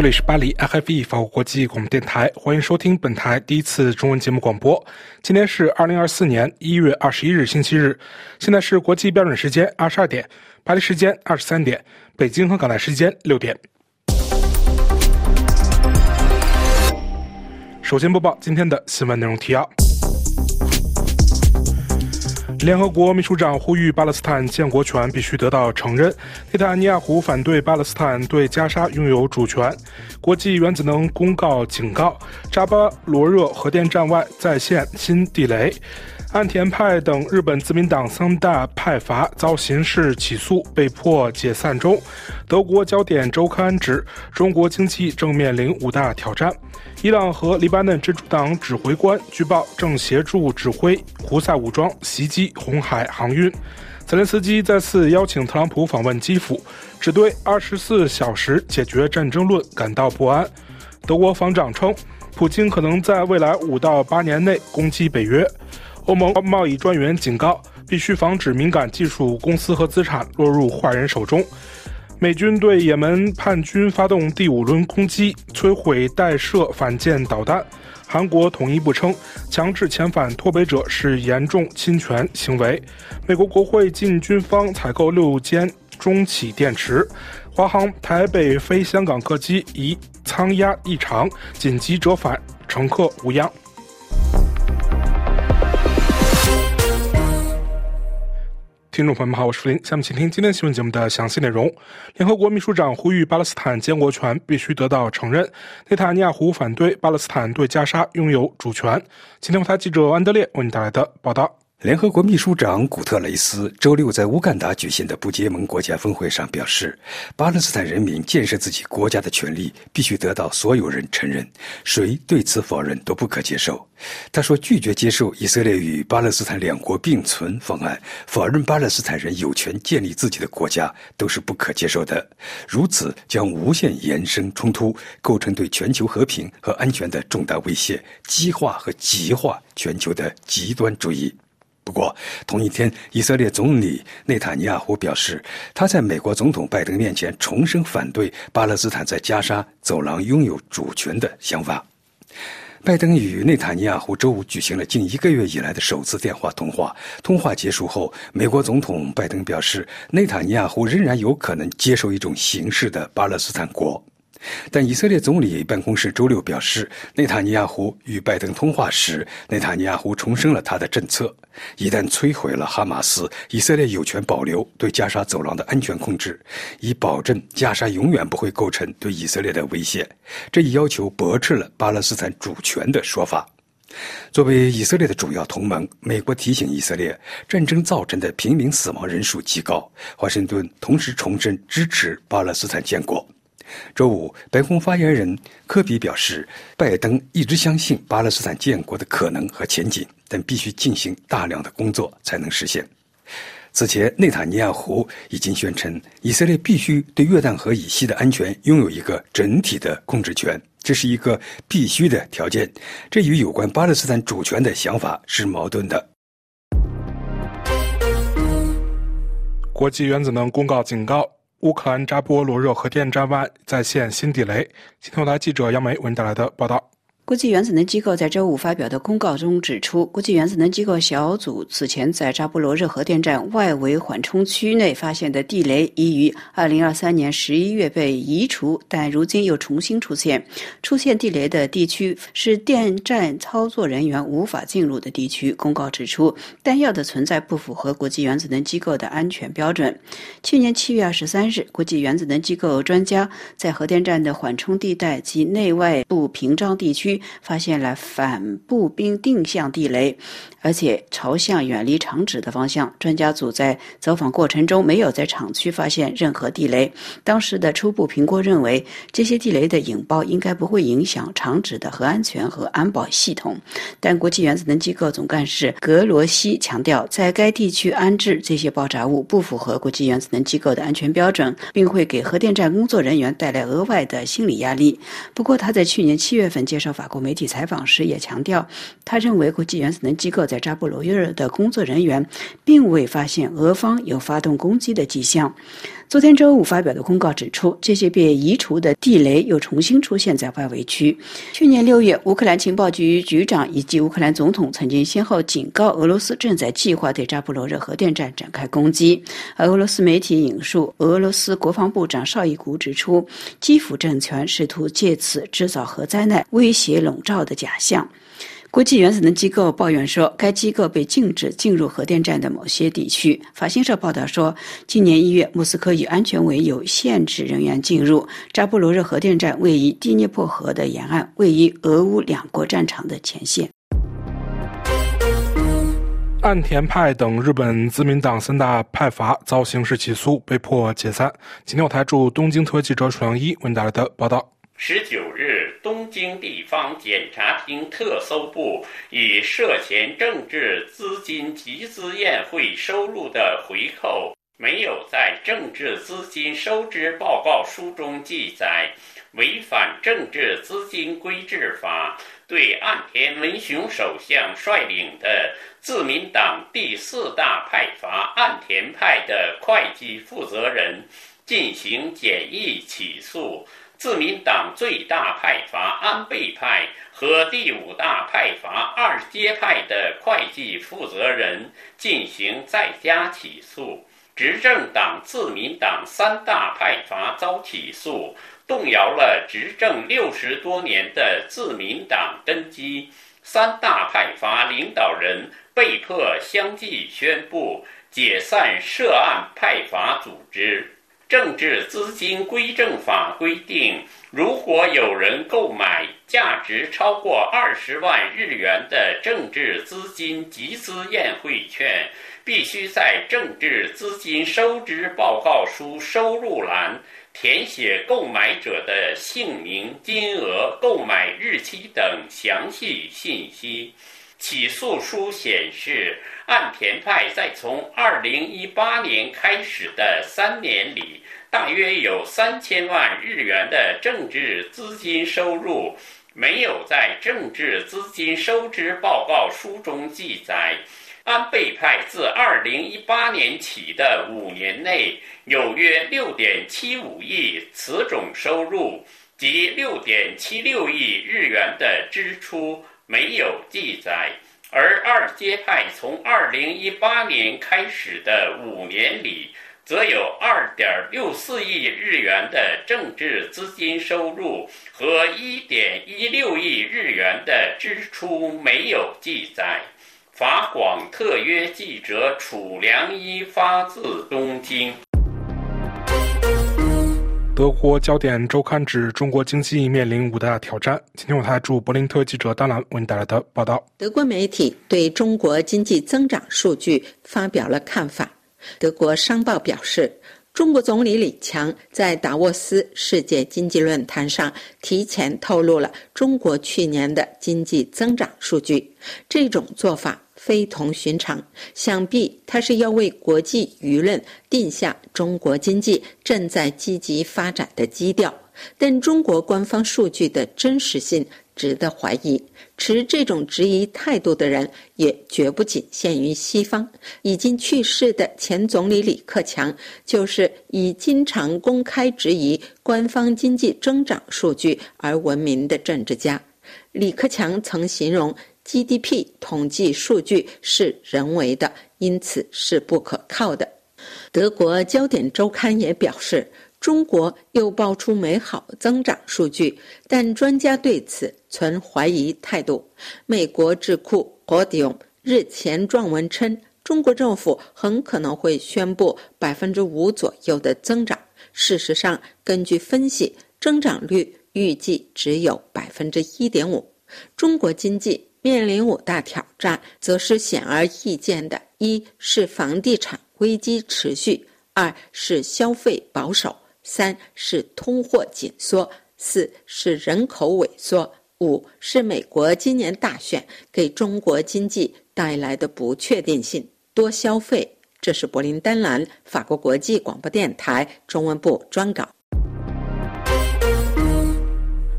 这里是巴黎 IFE 法国国际广播电台，欢迎收听本台第一次中文节目广播。今天是二零二四年一月二十一日，星期日，现在是国际标准时间二十二点，巴黎时间二十三点，北京和港台时间六点。首先播报今天的新闻内容提要。联合国秘书长呼吁巴勒斯坦建国权必须得到承认。内塔尼亚胡反对巴勒斯坦对加沙拥有主权。国际原子能公告警告，扎巴罗热核电站外再现新地雷。岸田派等日本自民党三大派阀遭刑事起诉，被迫解散中。德国焦点周刊指，中国经济正面临五大挑战。伊朗和黎巴嫩真主党指挥官据报正协助指挥胡塞武装袭击红海航运。泽连斯基再次邀请特朗普访问基辅，只对二十四小时解决战争论感到不安。德国防长称，普京可能在未来五到八年内攻击北约。欧盟贸易专员警告，必须防止敏感技术公司和资产落入坏人手中。美军对也门叛军发动第五轮攻击，摧毁待射反舰导弹。韩国统一部称，强制遣返脱北者是严重侵权行为。美国国会禁军方采购六间中企电池。华航台北飞香港客机疑舱压异常，紧急折返，乘客无恙。听众朋友们好，我是福林，下面请听今天新闻节目的详细内容。联合国秘书长呼吁巴勒斯坦建国权必须得到承认。内塔尼亚胡反对巴勒斯坦对加沙拥有主权。今天，我台记者安德烈为你带来的报道。联合国秘书长古特雷斯周六在乌干达举行的不结盟国家峰会上表示，巴勒斯坦人民建设自己国家的权利必须得到所有人承认，谁对此否认都不可接受。他说，拒绝接受以色列与巴勒斯坦两国并存方案，否认巴勒斯坦人有权建立自己的国家，都是不可接受的。如此将无限延伸冲突，构成对全球和平和安全的重大威胁，激化和极化全球的极端主义。不过，同一天，以色列总理内塔尼亚胡表示，他在美国总统拜登面前重申反对巴勒斯坦在加沙走廊拥有主权的想法。拜登与内塔尼亚胡周五举行了近一个月以来的首次电话通话。通话结束后，美国总统拜登表示，内塔尼亚胡仍然有可能接受一种形式的巴勒斯坦国。但以色列总理办公室周六表示，内塔尼亚胡与拜登通话时，内塔尼亚胡重申了他的政策：一旦摧毁了哈马斯，以色列有权保留对加沙走廊的安全控制，以保证加沙永远不会构成对以色列的威胁。这一要求驳斥了巴勒斯坦主权的说法。作为以色列的主要同盟，美国提醒以色列，战争造成的平民死亡人数极高。华盛顿同时重申支持巴勒斯坦建国。周五，白宫发言人科比表示，拜登一直相信巴勒斯坦建国的可能和前景，但必须进行大量的工作才能实现。此前，内塔尼亚胡已经宣称，以色列必须对约旦河以西的安全拥有一个整体的控制权，这是一个必须的条件。这与有关巴勒斯坦主权的想法是矛盾的。国际原子能公告警告。乌克兰扎波罗热核电站外再现新地雷。新台记者杨梅为您带来的报道。国际原子能机构在周五发表的公告中指出，国际原子能机构小组此前在扎波罗热核电站外围缓冲区内发现的地雷已于2023年11月被移除，但如今又重新出现。出现地雷的地区是电站操作人员无法进入的地区。公告指出，弹药的存在不符合国际原子能机构的安全标准。去年7月23日，国际原子能机构专家在核电站的缓冲地带及内外部屏障地区。发现了反步兵定向地雷，而且朝向远离厂址的方向。专家组在走访过程中没有在厂区发现任何地雷。当时的初步评估认为，这些地雷的引爆应该不会影响厂址的核安全和安保系统。但国际原子能机构总干事格罗西强调，在该地区安置这些爆炸物不符合国际原子能机构的安全标准，并会给核电站工作人员带来额外的心理压力。不过，他在去年七月份接受法。国媒体采访时也强调，他认为国际原子能机构在扎波罗热的工作人员并未发现俄方有发动攻击的迹象。昨天周五发表的公告指出，这些被移除的地雷又重新出现在外围区。去年六月，乌克兰情报局局长以及乌克兰总统曾经先后警告俄罗斯正在计划对扎波罗热核电站展开攻击。而俄罗斯媒体引述俄罗斯国防部长绍伊古指出，基辅政权试图借此制造核灾难、威胁笼罩的假象。国际原子能机构抱怨说，该机构被禁止进入核电站的某些地区。法新社报道说，今年一月，莫斯科以安全为由限制人员进入扎波罗热核电站，位于第聂伯河的沿岸，位于俄乌两国战场的前线。岸田派等日本自民党三大派阀遭刑事起诉，被迫解散。今天，我台驻东京特记者楚良一为您带来的报道。十九日，东京地方检察厅特搜部以涉嫌政治资金集资宴会收入的回扣没有在政治资金收支报告书中记载，违反政治资金规制法，对岸田文雄首相率领的自民党第四大派阀岸田派的会计负责人进行简易起诉。自民党最大派阀安倍派和第五大派阀二阶派的会计负责人进行在家起诉，执政党自民党三大派阀遭起诉，动摇了执政六十多年的自民党根基。三大派阀领导人被迫相继宣布解散涉案派阀组织。政治资金规正法规定，如果有人购买价值超过二十万日元的政治资金集资宴会券，必须在政治资金收支报告书收入栏填写购买者的姓名、金额、购买日期等详细信息。起诉书显示，岸田派在从2018年开始的三年里，大约有三千万日元的政治资金收入没有在政治资金收支报告书中记载。安倍派自2018年起的五年内，有约6.75亿此种收入及6.76亿日元的支出。没有记载，而二阶派从二零一八年开始的五年里，则有二点六四亿日元的政治资金收入和一点一六亿日元的支出没有记载。法广特约记者楚良一发自东京。德国焦点周刊指中国经济面临五大挑战。今天我台驻柏林特记者丹兰为您带来的报道：德国媒体对中国经济增长数据发表了看法。德国商报表示，中国总理李强在达沃斯世界经济论坛上提前透露了中国去年的经济增长数据。这种做法。非同寻常，想必他是要为国际舆论定下中国经济正在积极发展的基调。但中国官方数据的真实性值得怀疑。持这种质疑态度的人也绝不仅限于西方。已经去世的前总理李克强就是以经常公开质疑官方经济增长数据而闻名的政治家。李克强曾形容。GDP 统计数据是人为的，因此是不可靠的。德国焦点周刊也表示，中国又爆出美好增长数据，但专家对此存怀疑态度。美国智库 Audium 日前撰文称，中国政府很可能会宣布百分之五左右的增长。事实上，根据分析，增长率预计只有百分之一点五。中国经济。面临五大挑战，则是显而易见的：一是房地产危机持续；二是消费保守；三是通货紧缩；四是人口萎缩；五是美国今年大选给中国经济带来的不确定性。多消费，这是柏林丹兰法国国际广播电台中文部专稿。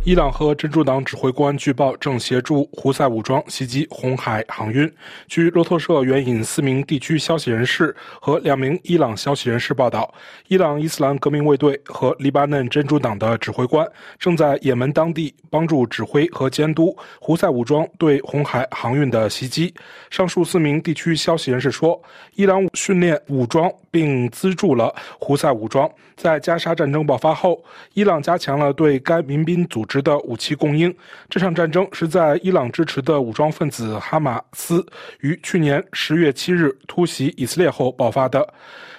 伊朗和真主党指挥官据报正协助胡塞武装袭击红海航运。据路透社援引四名地区消息人士和两名伊朗消息人士报道，伊朗伊斯兰革命卫队和黎巴嫩真主党的指挥官正在也门当地帮助指挥和监督胡塞武装对红海航运的袭击。上述四名地区消息人士说，伊朗训练武装并资助了胡塞武装。在加沙战争爆发后，伊朗加强了对该民兵组织的武器供应。这场战争是在伊朗支持的武装分子哈马斯于去年十月七日突袭以色列后爆发的。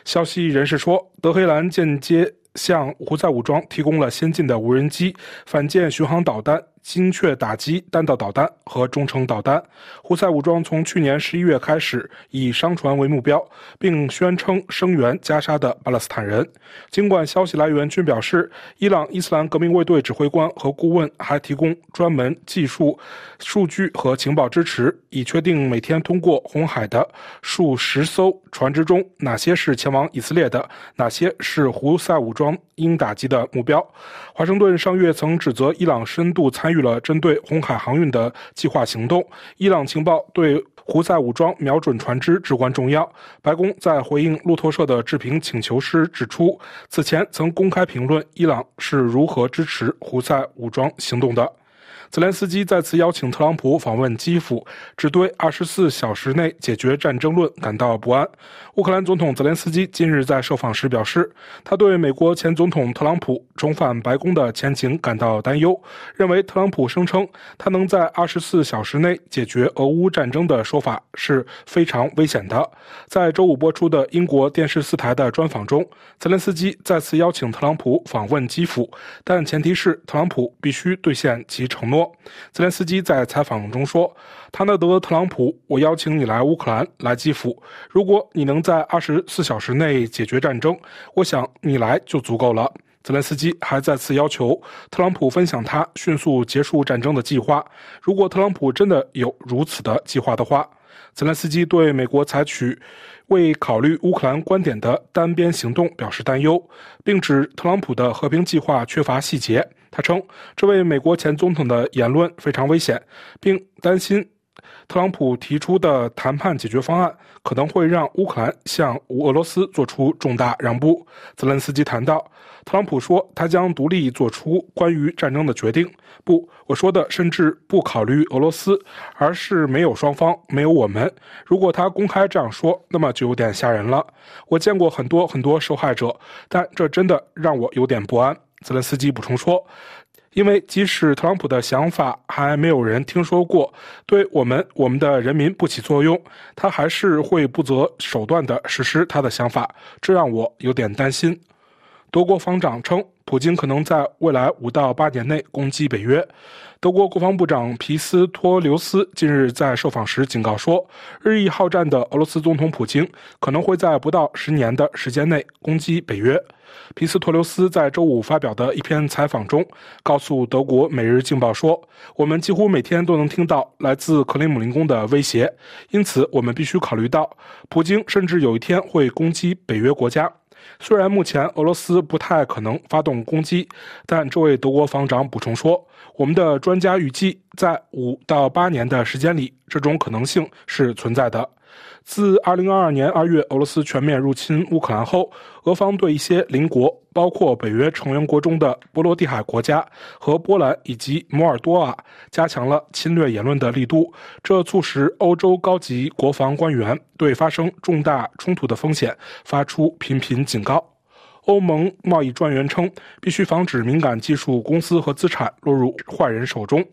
消息人士说，德黑兰间接向胡塞武装提供了先进的无人机、反舰巡航导弹。精确打击弹道导弹和中程导弹。胡塞武装从去年十一月开始以商船为目标，并宣称声援加沙的巴勒斯坦人。尽管消息来源均表示，伊朗伊斯兰革命卫队指挥官和顾问还提供专门技术、数据和情报支持，以确定每天通过红海的数十艘船只中哪些是前往以色列的，哪些是胡塞武装应打击的目标。华盛顿上月曾指责伊朗深度参预了针对红海航运的计划行动。伊朗情报对胡塞武装瞄准船只至关重要。白宫在回应路透社的置评请求时指出，此前曾公开评论伊朗是如何支持胡塞武装行动的。泽连斯基再次邀请特朗普访问基辅，只对二十四小时内解决战争论感到不安。乌克兰总统泽连斯基近日在受访时表示，他对美国前总统特朗普重返白宫的前景感到担忧，认为特朗普声称他能在二十四小时内解决俄乌战争的说法是非常危险的。在周五播出的英国电视四台的专访中，泽连斯基再次邀请特朗普访问基辅，但前提是特朗普必须兑现其承诺。泽连斯基在采访中说：“唐纳德·特朗普，我邀请你来乌克兰，来基辅。如果你能在二十四小时内解决战争，我想你来就足够了。”泽连斯基还再次要求特朗普分享他迅速结束战争的计划。如果特朗普真的有如此的计划的话，泽连斯基对美国采取未考虑乌克兰观点的单边行动表示担忧，并指特朗普的和平计划缺乏细节。他称，这位美国前总统的言论非常危险，并担心特朗普提出的谈判解决方案可能会让乌克兰向俄罗斯做出重大让步。泽连斯基谈到，特朗普说他将独立做出关于战争的决定。不，我说的甚至不考虑俄罗斯，而是没有双方，没有我们。如果他公开这样说，那么就有点吓人了。我见过很多很多受害者，但这真的让我有点不安。泽连斯基补充说：“因为即使特朗普的想法还没有人听说过，对我们我们的人民不起作用，他还是会不择手段地实施他的想法，这让我有点担心。”德国防长称，普京可能在未来五到八年内攻击北约。德国国防部长皮斯托留斯近日在受访时警告说，日益好战的俄罗斯总统普京可能会在不到十年的时间内攻击北约。皮斯托留斯在周五发表的一篇采访中告诉德国《每日镜报》说：“我们几乎每天都能听到来自克里姆林宫的威胁，因此我们必须考虑到，普京甚至有一天会攻击北约国家。”虽然目前俄罗斯不太可能发动攻击，但这位德国防长补充说：“我们的专家预计，在五到八年的时间里，这种可能性是存在的。”自2022年2月俄罗斯全面入侵乌克兰后，俄方对一些邻国，包括北约成员国中的波罗的海国家和波兰以及摩尔多瓦，加强了侵略言论的力度。这促使欧洲高级国防官员对发生重大冲突的风险发出频频警告。欧盟贸易专员称，必须防止敏感技术公司和资产落入坏人手中。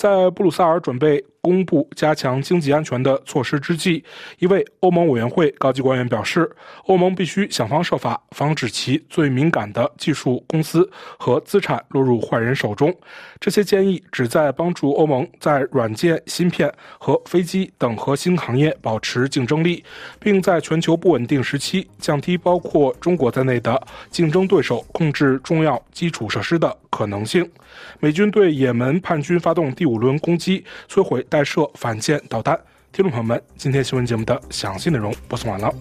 在布鲁塞尔准备公布加强经济安全的措施之际，一位欧盟委员会高级官员表示，欧盟必须想方设法防止其最敏感的技术公司和资产落入坏人手中。这些建议旨在帮助欧盟在软件、芯片和飞机等核心行业保持竞争力，并在全球不稳定时期降低包括中国在内的竞争对手控制重要基础设施的可能性。美军对也门叛军发动第五轮攻击摧毁弹射反舰导弹。听众朋友们今天新闻节目的详细内容播送完了。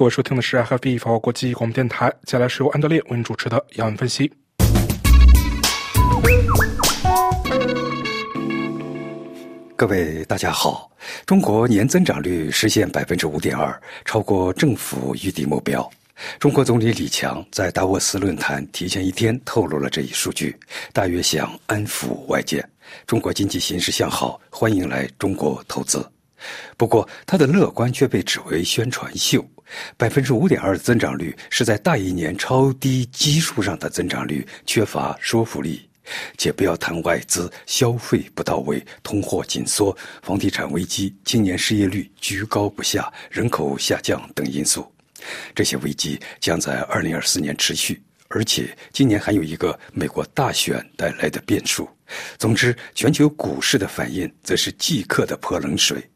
各位收听的是 fb 法国国际广播电台接下来是由安德烈为您主持的杨文分析。各位大家好，中国年增长率实现百分之五点二，超过政府预定目标。中国总理李强在达沃斯论坛提前一天透露了这一数据，大约想安抚外界。中国经济形势向好，欢迎来中国投资。不过，他的乐观却被指为宣传秀。百分之五点二的增长率是在大一年超低基数上的增长率，缺乏说服力。且不要谈外资消费不到位、通货紧缩、房地产危机、青年失业率居高不下、人口下降等因素。这些危机将在二零二四年持续，而且今年还有一个美国大选带来的变数。总之，全球股市的反应则是即刻的泼冷水。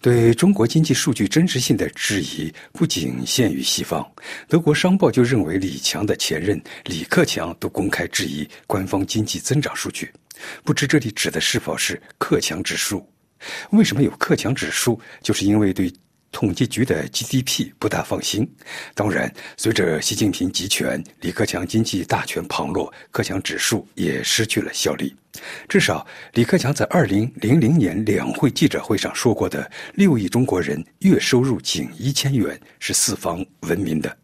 对中国经济数据真实性的质疑不仅限于西方，德国商报就认为李强的前任李克强都公开质疑官方经济增长数据，不知这里指的是否是克强指数？为什么有克强指数？就是因为对。统计局的 GDP 不大放心。当然，随着习近平集权，李克强经济大权旁落，克强指数也失去了效力。至少，李克强在二零零零年两会记者会上说过的“六亿中国人月收入仅一千元”是四方闻名的。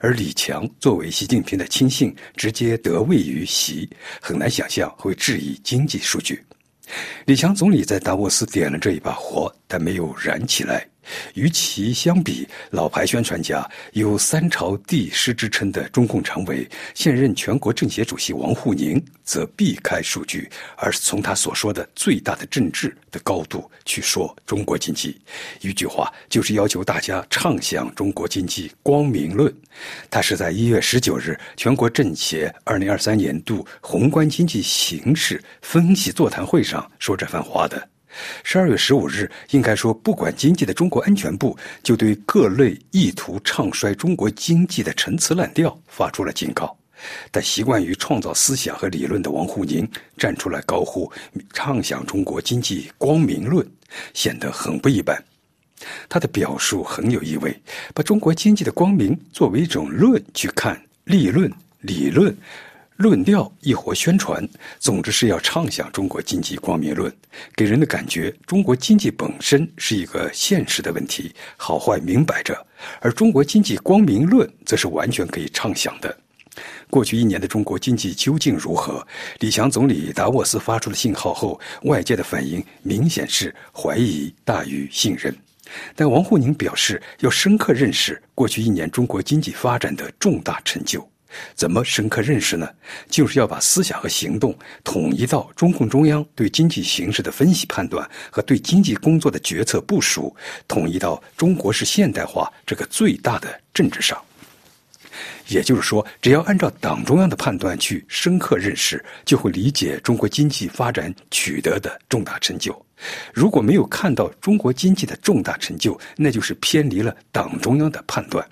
而李强作为习近平的亲信，直接得位于习，很难想象会质疑经济数据。李强总理在达沃斯点了这一把火，但没有燃起来。与其相比，老牌宣传家有“三朝帝师”之称的中共常委、现任全国政协主席王沪宁，则避开数据，而是从他所说的最大的政治的高度去说中国经济。一句话，就是要求大家畅想中国经济光明论。他是在一月十九日全国政协二零二三年度宏观经济形势分析座谈会上说这番话的。十二月十五日，应该说，不管经济的中国安全部就对各类意图唱衰中国经济的陈词滥调发出了警告。但习惯于创造思想和理论的王沪宁站出来高呼畅想中国经济光明论，显得很不一般。他的表述很有意味，把中国经济的光明作为一种论去看，立论、理论。论调亦或宣传，总之是要畅想中国经济光明论，给人的感觉，中国经济本身是一个现实的问题，好坏明摆着；而中国经济光明论则是完全可以畅想的。过去一年的中国经济究竟如何？李强总理达沃斯发出了信号后，外界的反应明显是怀疑大于信任。但王沪宁表示，要深刻认识过去一年中国经济发展的重大成就。怎么深刻认识呢？就是要把思想和行动统一到中共中央对经济形势的分析判断和对经济工作的决策部署，统一到中国式现代化这个最大的政治上。也就是说，只要按照党中央的判断去深刻认识，就会理解中国经济发展取得的重大成就。如果没有看到中国经济的重大成就，那就是偏离了党中央的判断。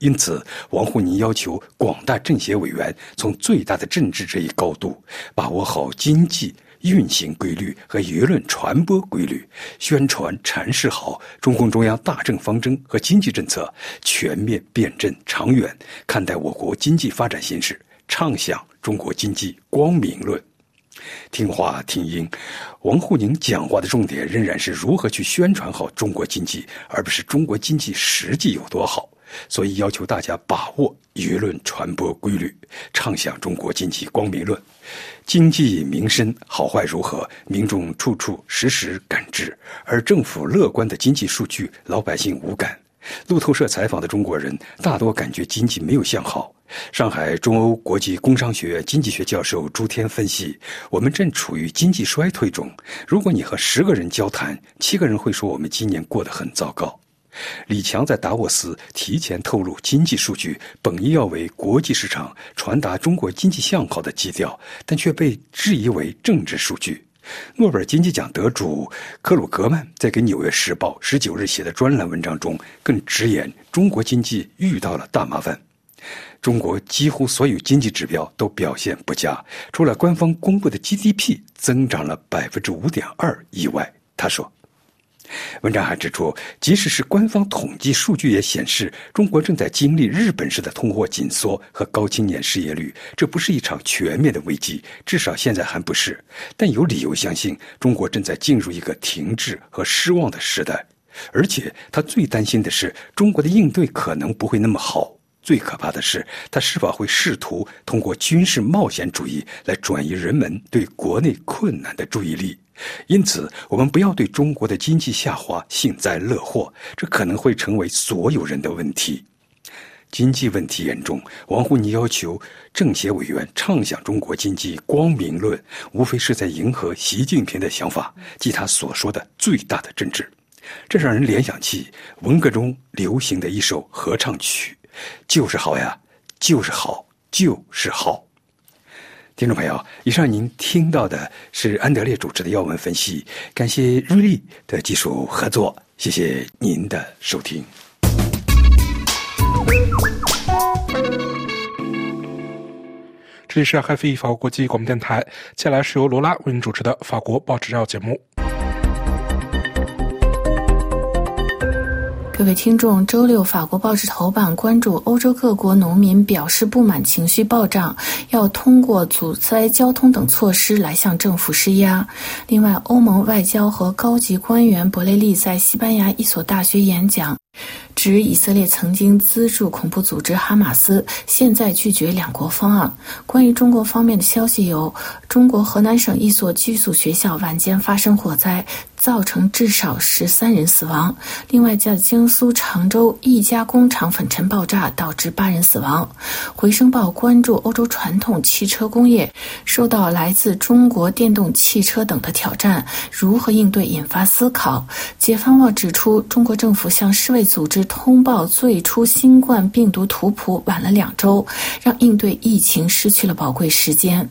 因此，王沪宁要求广大政协委员从最大的政治这一高度把握好经济运行规律和舆论传播规律，宣传阐释好中共中央大政方针和经济政策，全面辩证长远看待我国经济发展形势，畅想中国经济光明论。听话听音，王沪宁讲话的重点仍然是如何去宣传好中国经济，而不是中国经济实际有多好。所以要求大家把握舆论传播规律，畅想中国经济光明论。经济民生好坏如何，民众处处实时感知；而政府乐观的经济数据，老百姓无感。路透社采访的中国人大多感觉经济没有向好。上海中欧国际工商学院经济学教授朱天分析：我们正处于经济衰退中。如果你和十个人交谈，七个人会说我们今年过得很糟糕。李强在达沃斯提前透露经济数据，本意要为国际市场传达中国经济向好的基调，但却被质疑为政治数据。诺贝尔经济奖得主克鲁格曼在给《纽约时报》十九日写的专栏文章中，更直言中国经济遇到了大麻烦。中国几乎所有经济指标都表现不佳，除了官方公布的 GDP 增长了百分之五点二以外，他说。文章还指出，即使是官方统计数据也显示，中国正在经历日本式的通货紧缩和高青年失业率。这不是一场全面的危机，至少现在还不是。但有理由相信，中国正在进入一个停滞和失望的时代。而且，他最担心的是，中国的应对可能不会那么好。最可怕的是，他是否会试图通过军事冒险主义来转移人们对国内困难的注意力。因此，我们不要对中国的经济下滑幸灾乐祸，这可能会成为所有人的问题。经济问题严重，王沪宁要求政协委员畅想中国经济光明论，无非是在迎合习近平的想法，即他所说的最大的政治。这让人联想起文革中流行的一首合唱曲：“就是好呀，就是好，就是好。”听众朋友，以上您听到的是安德烈主持的要闻分析，感谢瑞丽的技术合作，谢谢您的收听。这里是海飞法国国际广播电台，接下来是由罗拉为您主持的法国报纸要节目。各位听众，周六法国报纸头版关注欧洲各国农民表示不满，情绪暴涨，要通过阻塞交通等措施来向政府施压。另外，欧盟外交和高级官员博雷利在西班牙一所大学演讲。指以色列曾经资助恐怖组织哈马斯，现在拒绝两国方案。关于中国方面的消息有：中国河南省一所寄宿学校晚间发生火灾，造成至少十三人死亡；另外，在江苏常州一家工厂粉尘爆炸，导致八人死亡。回声报关注欧洲传统汽车工业受到来自中国电动汽车等的挑战，如何应对引发思考。解放报指出，中国政府向世卫组织。通报最初新冠病毒图谱晚了两周，让应对疫情失去了宝贵时间。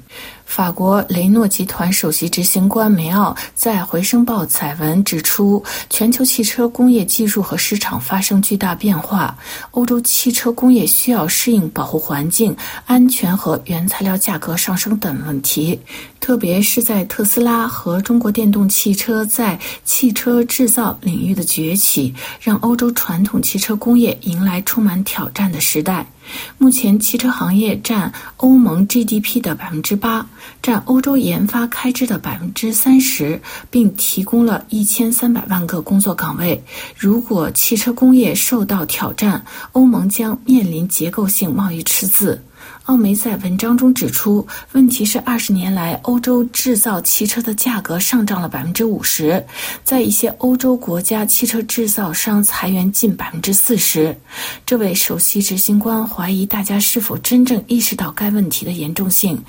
法国雷诺集团首席执行官梅奥在《回声报》载文指出，全球汽车工业技术和市场发生巨大变化，欧洲汽车工业需要适应保护环境、安全和原材料价格上升等问题，特别是在特斯拉和中国电动汽车在汽车制造领域的崛起，让欧洲传统汽车工业迎来充满挑战的时代。目前，汽车行业占欧盟 GDP 的百分之八，占欧洲研发开支的百分之三十，并提供了一千三百万个工作岗位。如果汽车工业受到挑战，欧盟将面临结构性贸易赤字。奥梅在文章中指出，问题是二十年来欧洲制造汽车的价格上涨了百分之五十，在一些欧洲国家，汽车制造商裁员近百分之四十。这位首席执行官怀疑大家是否真正意识到该问题的严重性。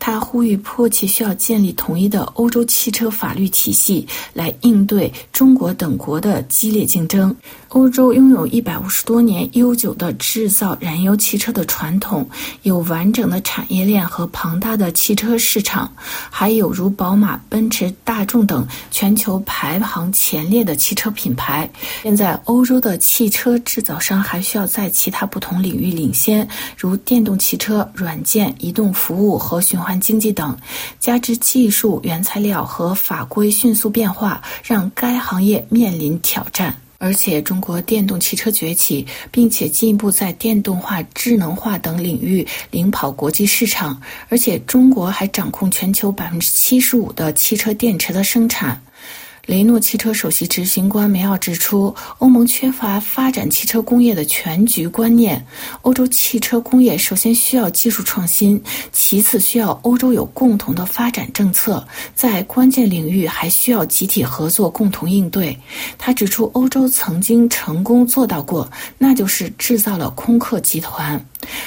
他呼吁迫切需要建立统一的欧洲汽车法律体系，来应对中国等国的激烈竞争。欧洲拥有一百五十多年悠久的制造燃油汽车的传统，有完整的产业链和庞大的汽车市场，还有如宝马、奔驰、大众等全球排行前列的汽车品牌。现在，欧洲的汽车制造商还需要在其他不同领域领先，如电动汽车、软件、移动服务和循环。经济等，加之技术、原材料和法规迅速变化，让该行业面临挑战。而且，中国电动汽车崛起，并且进一步在电动化、智能化等领域领跑国际市场。而且，中国还掌控全球百分之七十五的汽车电池的生产。雷诺汽车首席执行官梅奥指出，欧盟缺乏发展汽车工业的全局观念。欧洲汽车工业首先需要技术创新，其次需要欧洲有共同的发展政策，在关键领域还需要集体合作，共同应对。他指出，欧洲曾经成功做到过，那就是制造了空客集团。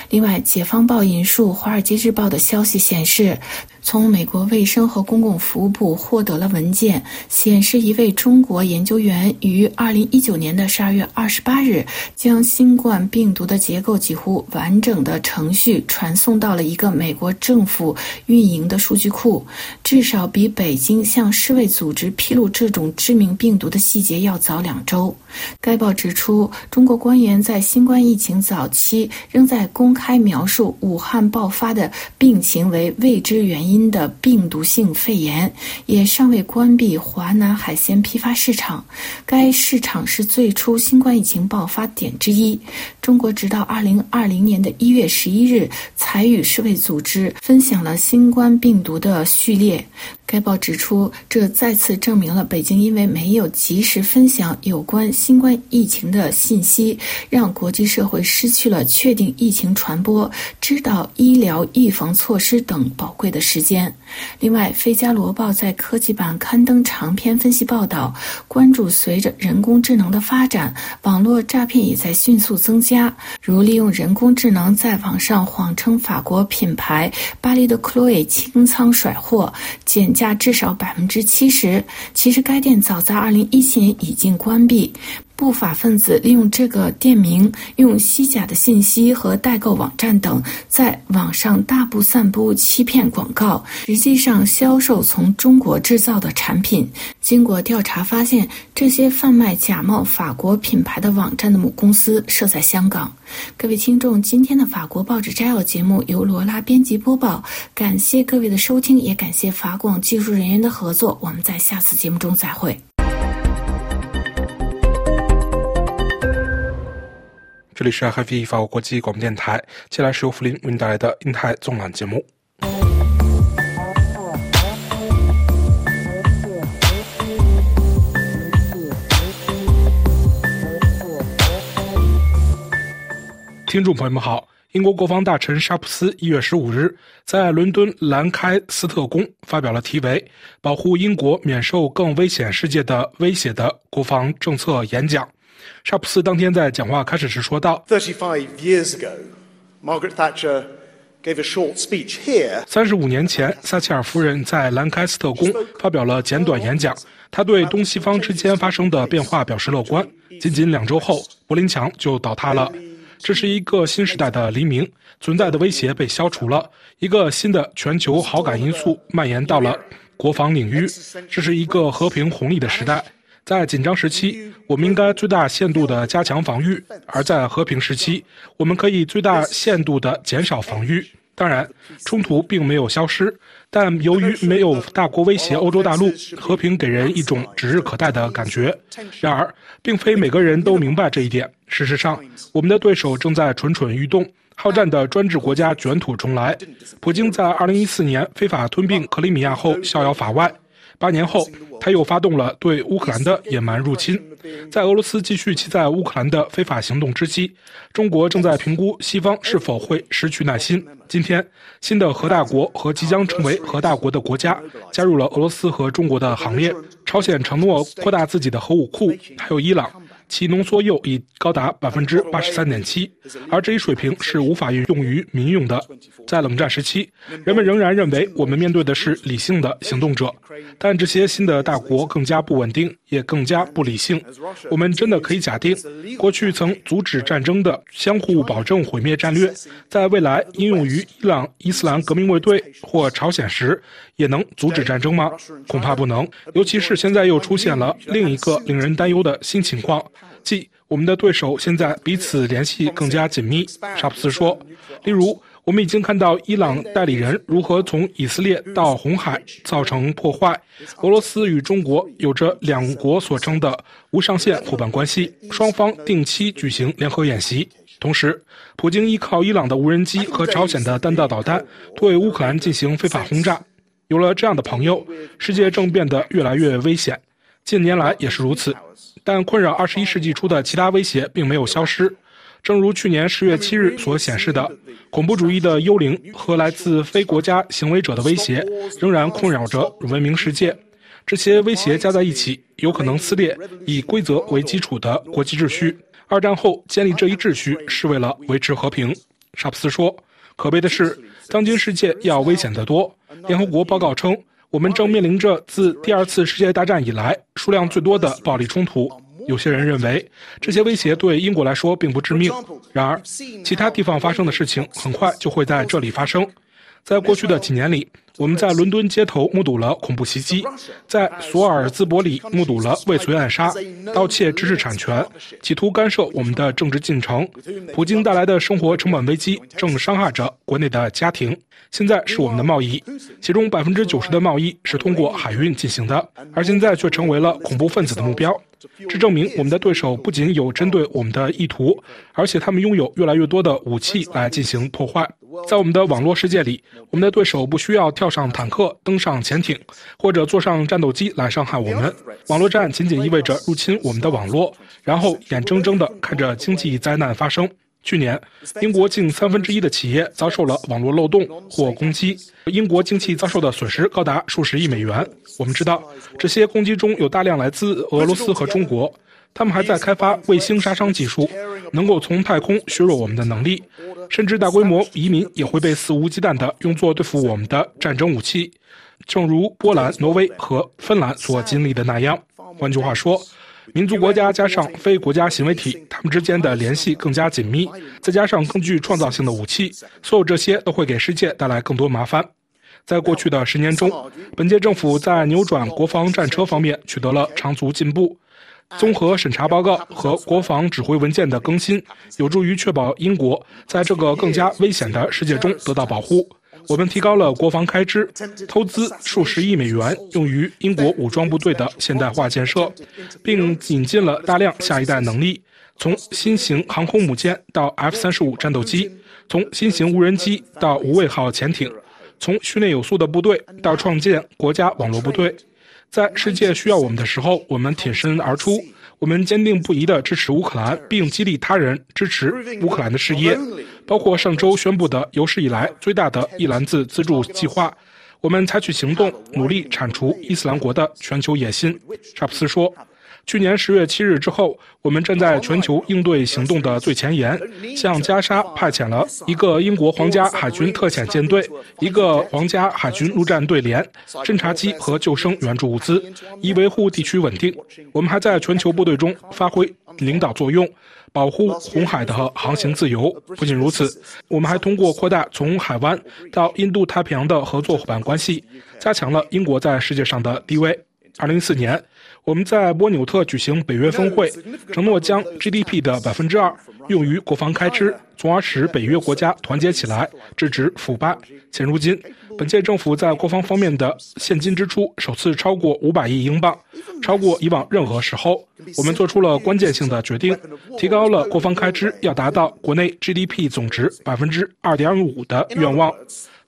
另外，《解放报》引述《华尔街日报》的消息显示。从美国卫生和公共服务部获得了文件，显示一位中国研究员于二零一九年的十二月二十八日，将新冠病毒的结构几乎完整的程序传送到了一个美国政府运营的数据库，至少比北京向世卫组织披露这种致命病毒的细节要早两周。该报指出，中国官员在新冠疫情早期仍在公开描述武汉爆发的病情为未知原因。的病毒性肺炎，也尚未关闭华南海鲜批发市场。该市场是最初新冠疫情爆发点之一。中国直到二零二零年的一月十一日才与世卫组织分享了新冠病毒的序列。该报指出，这再次证明了北京因为没有及时分享有关新冠疫情的信息，让国际社会失去了确定疫情传播、知道医疗预防措施等宝贵的时间。另外，《费加罗报》在科技版刊登长篇分析报道，关注随着人工智能的发展，网络诈骗也在迅速增加，如利用人工智能在网上谎称法国品牌巴黎的 Chloe 清仓甩货，减。价至少百分之七十。其实该店早在二零一七年已经关闭。不法分子利用这个店名，用虚假的信息和代购网站等，在网上大步散布欺骗广告，实际上销售从中国制造的产品。经过调查发现，这些贩卖假冒法国品牌的网站的母公司设在香港。各位听众，今天的法国报纸摘要节目由罗拉编辑播报，感谢各位的收听，也感谢法广技术人员的合作。我们在下次节目中再会。这里是 HiFi 法国国际广播电台，接下来是由福林为您带来的英台纵览节目。听众朋友们好，英国国防大臣沙普斯一月十五日在伦敦兰开斯特宫发表了题为《保护英国免受更危险世界的威胁》的国防政策演讲。沙普斯当天在讲话开始时说道：“Thirty-five years ago, Margaret Thatcher gave a short speech here。三十五年前，撒切尔夫人在兰开斯特宫发表了简短演讲。她对东西方之间发生的变化表示乐观。仅仅两周后，柏林墙就倒塌了。这是一个新时代的黎明，存在的威胁被消除了，一个新的全球好感因素蔓延到了国防领域。这是一个和平红利的时代。”在紧张时期，我们应该最大限度地加强防御；而在和平时期，我们可以最大限度地减少防御。当然，冲突并没有消失，但由于没有大国威胁欧洲大陆，和平给人一种指日可待的感觉。然而，并非每个人都明白这一点。事实上，我们的对手正在蠢蠢欲动，好战的专制国家卷土重来。普京在2014年非法吞并克里米亚后逍遥法外。八年后，他又发动了对乌克兰的野蛮入侵。在俄罗斯继续其在乌克兰的非法行动之际，中国正在评估西方是否会失去耐心。今天，新的核大国和即将成为核大国的国家加入了俄罗斯和中国的行列。朝鲜承诺扩大自己的核武库，还有伊朗。其浓缩铀已高达百分之八十三点七，而这一水平是无法运用于民用的。在冷战时期，人们仍然认为我们面对的是理性的行动者，但这些新的大国更加不稳定，也更加不理性。我们真的可以假定，过去曾阻止战争的相互保证毁灭战略，在未来应用于伊朗伊斯兰革命卫队或朝鲜时，也能阻止战争吗？恐怕不能。尤其是现在又出现了另一个令人担忧的新情况。即我们的对手现在彼此联系更加紧密，沙普斯说。例如，我们已经看到伊朗代理人如何从以色列到红海造成破坏。俄罗斯与中国有着两国所称的无上限伙伴关系，双方定期举行联合演习。同时，普京依靠伊朗的无人机和朝鲜的弹道导弹对乌克兰进行非法轰炸。有了这样的朋友，世界正变得越来越危险。近年来也是如此。但困扰二十一世纪初的其他威胁并没有消失，正如去年十月七日所显示的，恐怖主义的幽灵和来自非国家行为者的威胁仍然困扰着文明世界。这些威胁加在一起，有可能撕裂以规则为基础的国际秩序。二战后建立这一秩序是为了维持和平，沙普斯说。可悲的是，当今世界要危险得多。联合国报告称。我们正面临着自第二次世界大战以来数量最多的暴力冲突。有些人认为这些威胁对英国来说并不致命，然而其他地方发生的事情很快就会在这里发生。在过去的几年里，我们在伦敦街头目睹了恐怖袭击，在索尔兹伯里目睹了未遂暗杀、盗窃知识产权、企图干涉我们的政治进程。普京带来的生活成本危机正伤害着国内的家庭。现在是我们的贸易，其中百分之九十的贸易是通过海运进行的，而现在却成为了恐怖分子的目标。这证明我们的对手不仅有针对我们的意图，而且他们拥有越来越多的武器来进行破坏。在我们的网络世界里，我们的对手不需要跳上坦克、登上潜艇，或者坐上战斗机来伤害我们。网络战仅仅意味着入侵我们的网络，然后眼睁睁地看着经济灾难发生。去年，英国近三分之一的企业遭受了网络漏洞或攻击，英国经济遭受的损失高达数十亿美元。我们知道，这些攻击中有大量来自俄罗斯和中国，他们还在开发卫星杀伤技术，能够从太空削弱我们的能力，甚至大规模移民也会被肆无忌惮地用作对付我们的战争武器，正如波兰、挪威和芬兰所经历的那样。换句话说。民族国家加上非国家行为体，他们之间的联系更加紧密，再加上更具创造性的武器，所有这些都会给世界带来更多麻烦。在过去的十年中，本届政府在扭转国防战车方面取得了长足进步。综合审查报告和国防指挥文件的更新，有助于确保英国在这个更加危险的世界中得到保护。我们提高了国防开支，投资数十亿美元用于英国武装部队的现代化建设，并引进了大量下一代能力，从新型航空母舰到 F 三十五战斗机，从新型无人机到无畏号潜艇，从训练有素的部队到创建国家网络部队。在世界需要我们的时候，我们挺身而出。我们坚定不移的支持乌克兰，并激励他人支持乌克兰的事业，包括上周宣布的有史以来最大的一篮子资助计划。我们采取行动，努力铲除伊斯兰国的全球野心。查普斯说。去年十月七日之后，我们站在全球应对行动的最前沿，向加沙派遣了一个英国皇家海军特遣舰队、一个皇家海军陆战队连、侦察机和救生援助物资，以维护地区稳定。我们还在全球部队中发挥领导作用，保护红海的航行自由。不仅如此，我们还通过扩大从海湾到印度太平洋的合作伙伴关系，加强了英国在世界上的地位。二零一四年。我们在波纽特举行北约峰会，承诺将 GDP 的百分之二用于国防开支，从而使北约国家团结起来，制止腐败。现如今，本届政府在国防方面的现金支出首次超过五百亿英镑，超过以往任何时候。我们做出了关键性的决定，提高了国防开支要达到国内 GDP 总值百分之二点五的愿望。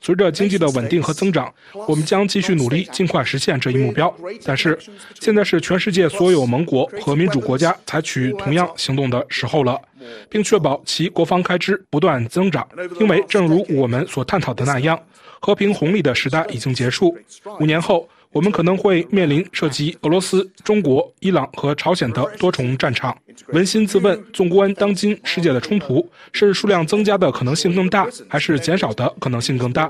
随着经济的稳定和增长，我们将继续努力，尽快实现这一目标。但是，现在是全世界所有盟国和民主国家采取同样行动的时候了，并确保其国防开支不断增长。因为，正如我们所探讨的那样，和平红利的时代已经结束。五年后。我们可能会面临涉及俄罗斯、中国、伊朗和朝鲜的多重战场。扪心自问，纵观当今世界的冲突，是数量增加的可能性更大，还是减少的可能性更大？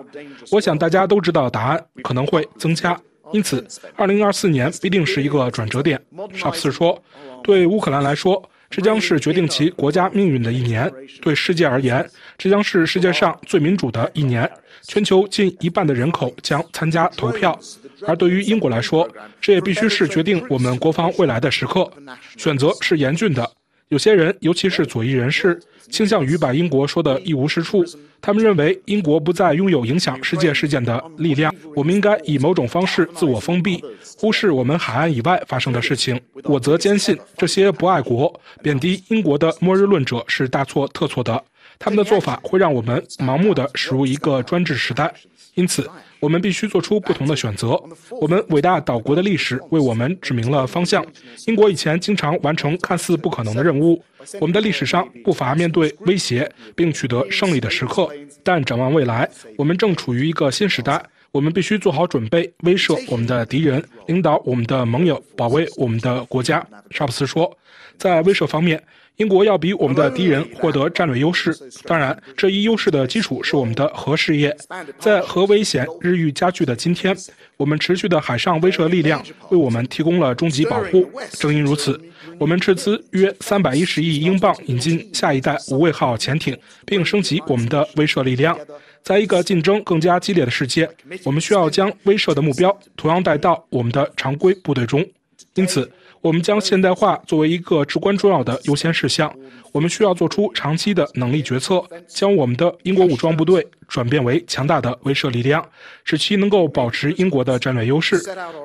我想大家都知道答案，可能会增加。因此，二零二四年必定是一个转折点。沙普斯说：“对乌克兰来说。”这将是决定其国家命运的一年。对世界而言，这将是世界上最民主的一年。全球近一半的人口将参加投票，而对于英国来说，这也必须是决定我们国防未来的时刻。选择是严峻的。有些人，尤其是左翼人士，倾向于把英国说得一无是处。他们认为英国不再拥有影响世界事件的力量。我们应该以某种方式自我封闭，忽视我们海岸以外发生的事情。我则坚信，这些不爱国、贬低英国的末日论者是大错特错的。他们的做法会让我们盲目的驶入一个专制时代。因此。我们必须做出不同的选择。我们伟大岛国的历史为我们指明了方向。英国以前经常完成看似不可能的任务。我们的历史上不乏面对威胁并取得胜利的时刻。但展望未来，我们正处于一个新时代。我们必须做好准备，威慑我们的敌人，领导我们的盟友，保卫我们的国家。沙普斯说，在威慑方面。英国要比我们的敌人获得战略优势，当然，这一优势的基础是我们的核事业。在核危险日益加剧的今天，我们持续的海上威慑力量为我们提供了终极保护。正因如此，我们斥资约三百一十亿英镑引进下一代无畏号潜艇，并升级我们的威慑力量。在一个竞争更加激烈的世界，我们需要将威慑的目标同样带到我们的常规部队中。因此。我们将现代化作为一个至关重要的优先事项。我们需要做出长期的能力决策，将我们的英国武装部队转变为强大的威慑力量，使其能够保持英国的战略优势，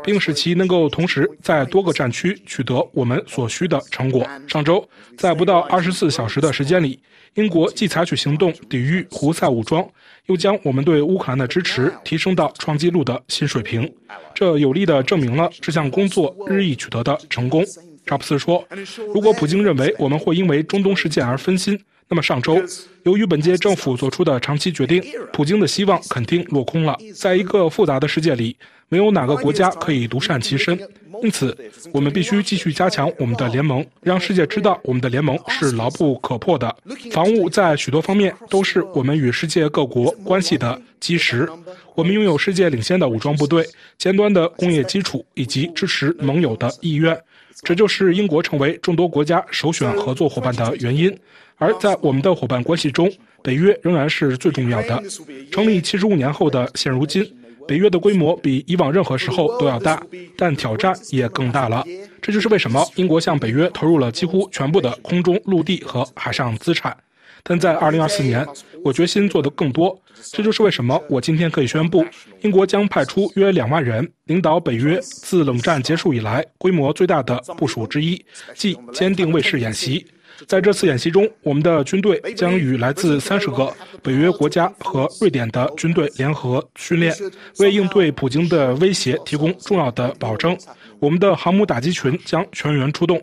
并使其能够同时在多个战区取得我们所需的成果。上周，在不到二十四小时的时间里，英国既采取行动抵御胡塞武装，又将我们对乌克兰的支持提升到创纪录的新水平。这有力地证明了这项工作日益取得的成功。查普斯说：“如果普京认为我们会因为中东事件而分心，那么上周由于本届政府做出的长期决定，普京的希望肯定落空了。在一个复杂的世界里，没有哪个国家可以独善其身。因此，我们必须继续加强我们的联盟，让世界知道我们的联盟是牢不可破的。防务在许多方面都是我们与世界各国关系的基石。我们拥有世界领先的武装部队、尖端的工业基础以及支持盟友的意愿。”这就是英国成为众多国家首选合作伙伴的原因，而在我们的伙伴关系中，北约仍然是最重要的。成立七十五年后的现如今，北约的规模比以往任何时候都要大，但挑战也更大了。这就是为什么英国向北约投入了几乎全部的空中、陆地和海上资产。但在2024年，我决心做得更多。这就是为什么我今天可以宣布，英国将派出约两万人，领导北约自冷战结束以来规模最大的部署之一，即坚定卫士演习。在这次演习中，我们的军队将与来自三十个北约国家和瑞典的军队联合训练，为应对普京的威胁提供重要的保证。我们的航母打击群将全员出动。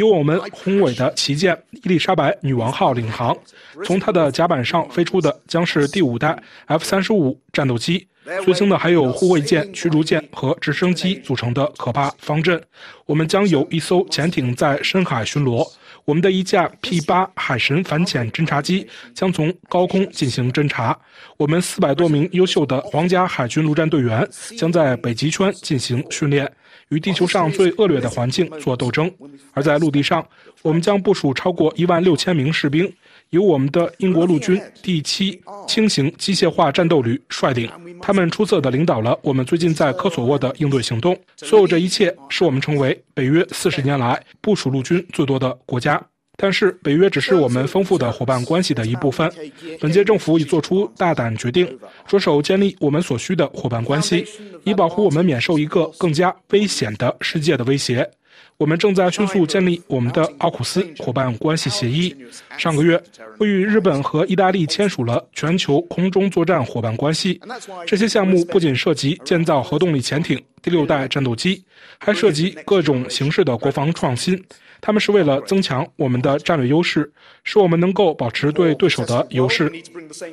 由我们宏伟的旗舰伊丽莎白女王号领航，从它的甲板上飞出的将是第五代 F 三十五战斗机，最新的还有护卫舰、驱逐舰和直升机组成的可怕方阵。我们将有一艘潜艇在深海巡逻，我们的一架 P 八海神反潜侦察机将从高空进行侦察。我们四百多名优秀的皇家海军陆战队员将在北极圈进行训练。与地球上最恶劣的环境做斗争，而在陆地上，我们将部署超过一万六千名士兵，由我们的英国陆军第七轻型机械化战斗旅率领。他们出色的领导了我们最近在科索沃的应对行动。所有这一切，使我们成为北约四十年来部署陆军最多的国家。但是，北约只是我们丰富的伙伴关系的一部分。本届政府已做出大胆决定，着手建立我们所需的伙伴关系，以保护我们免受一个更加危险的世界的威胁。我们正在迅速建立我们的奥库斯伙伴关系协议。上个月，我与日本和意大利签署了全球空中作战伙伴关系。这些项目不仅涉及建造核动力潜艇、第六代战斗机，还涉及各种形式的国防创新。他们是为了增强我们的战略优势，使我们能够保持对对手的优势。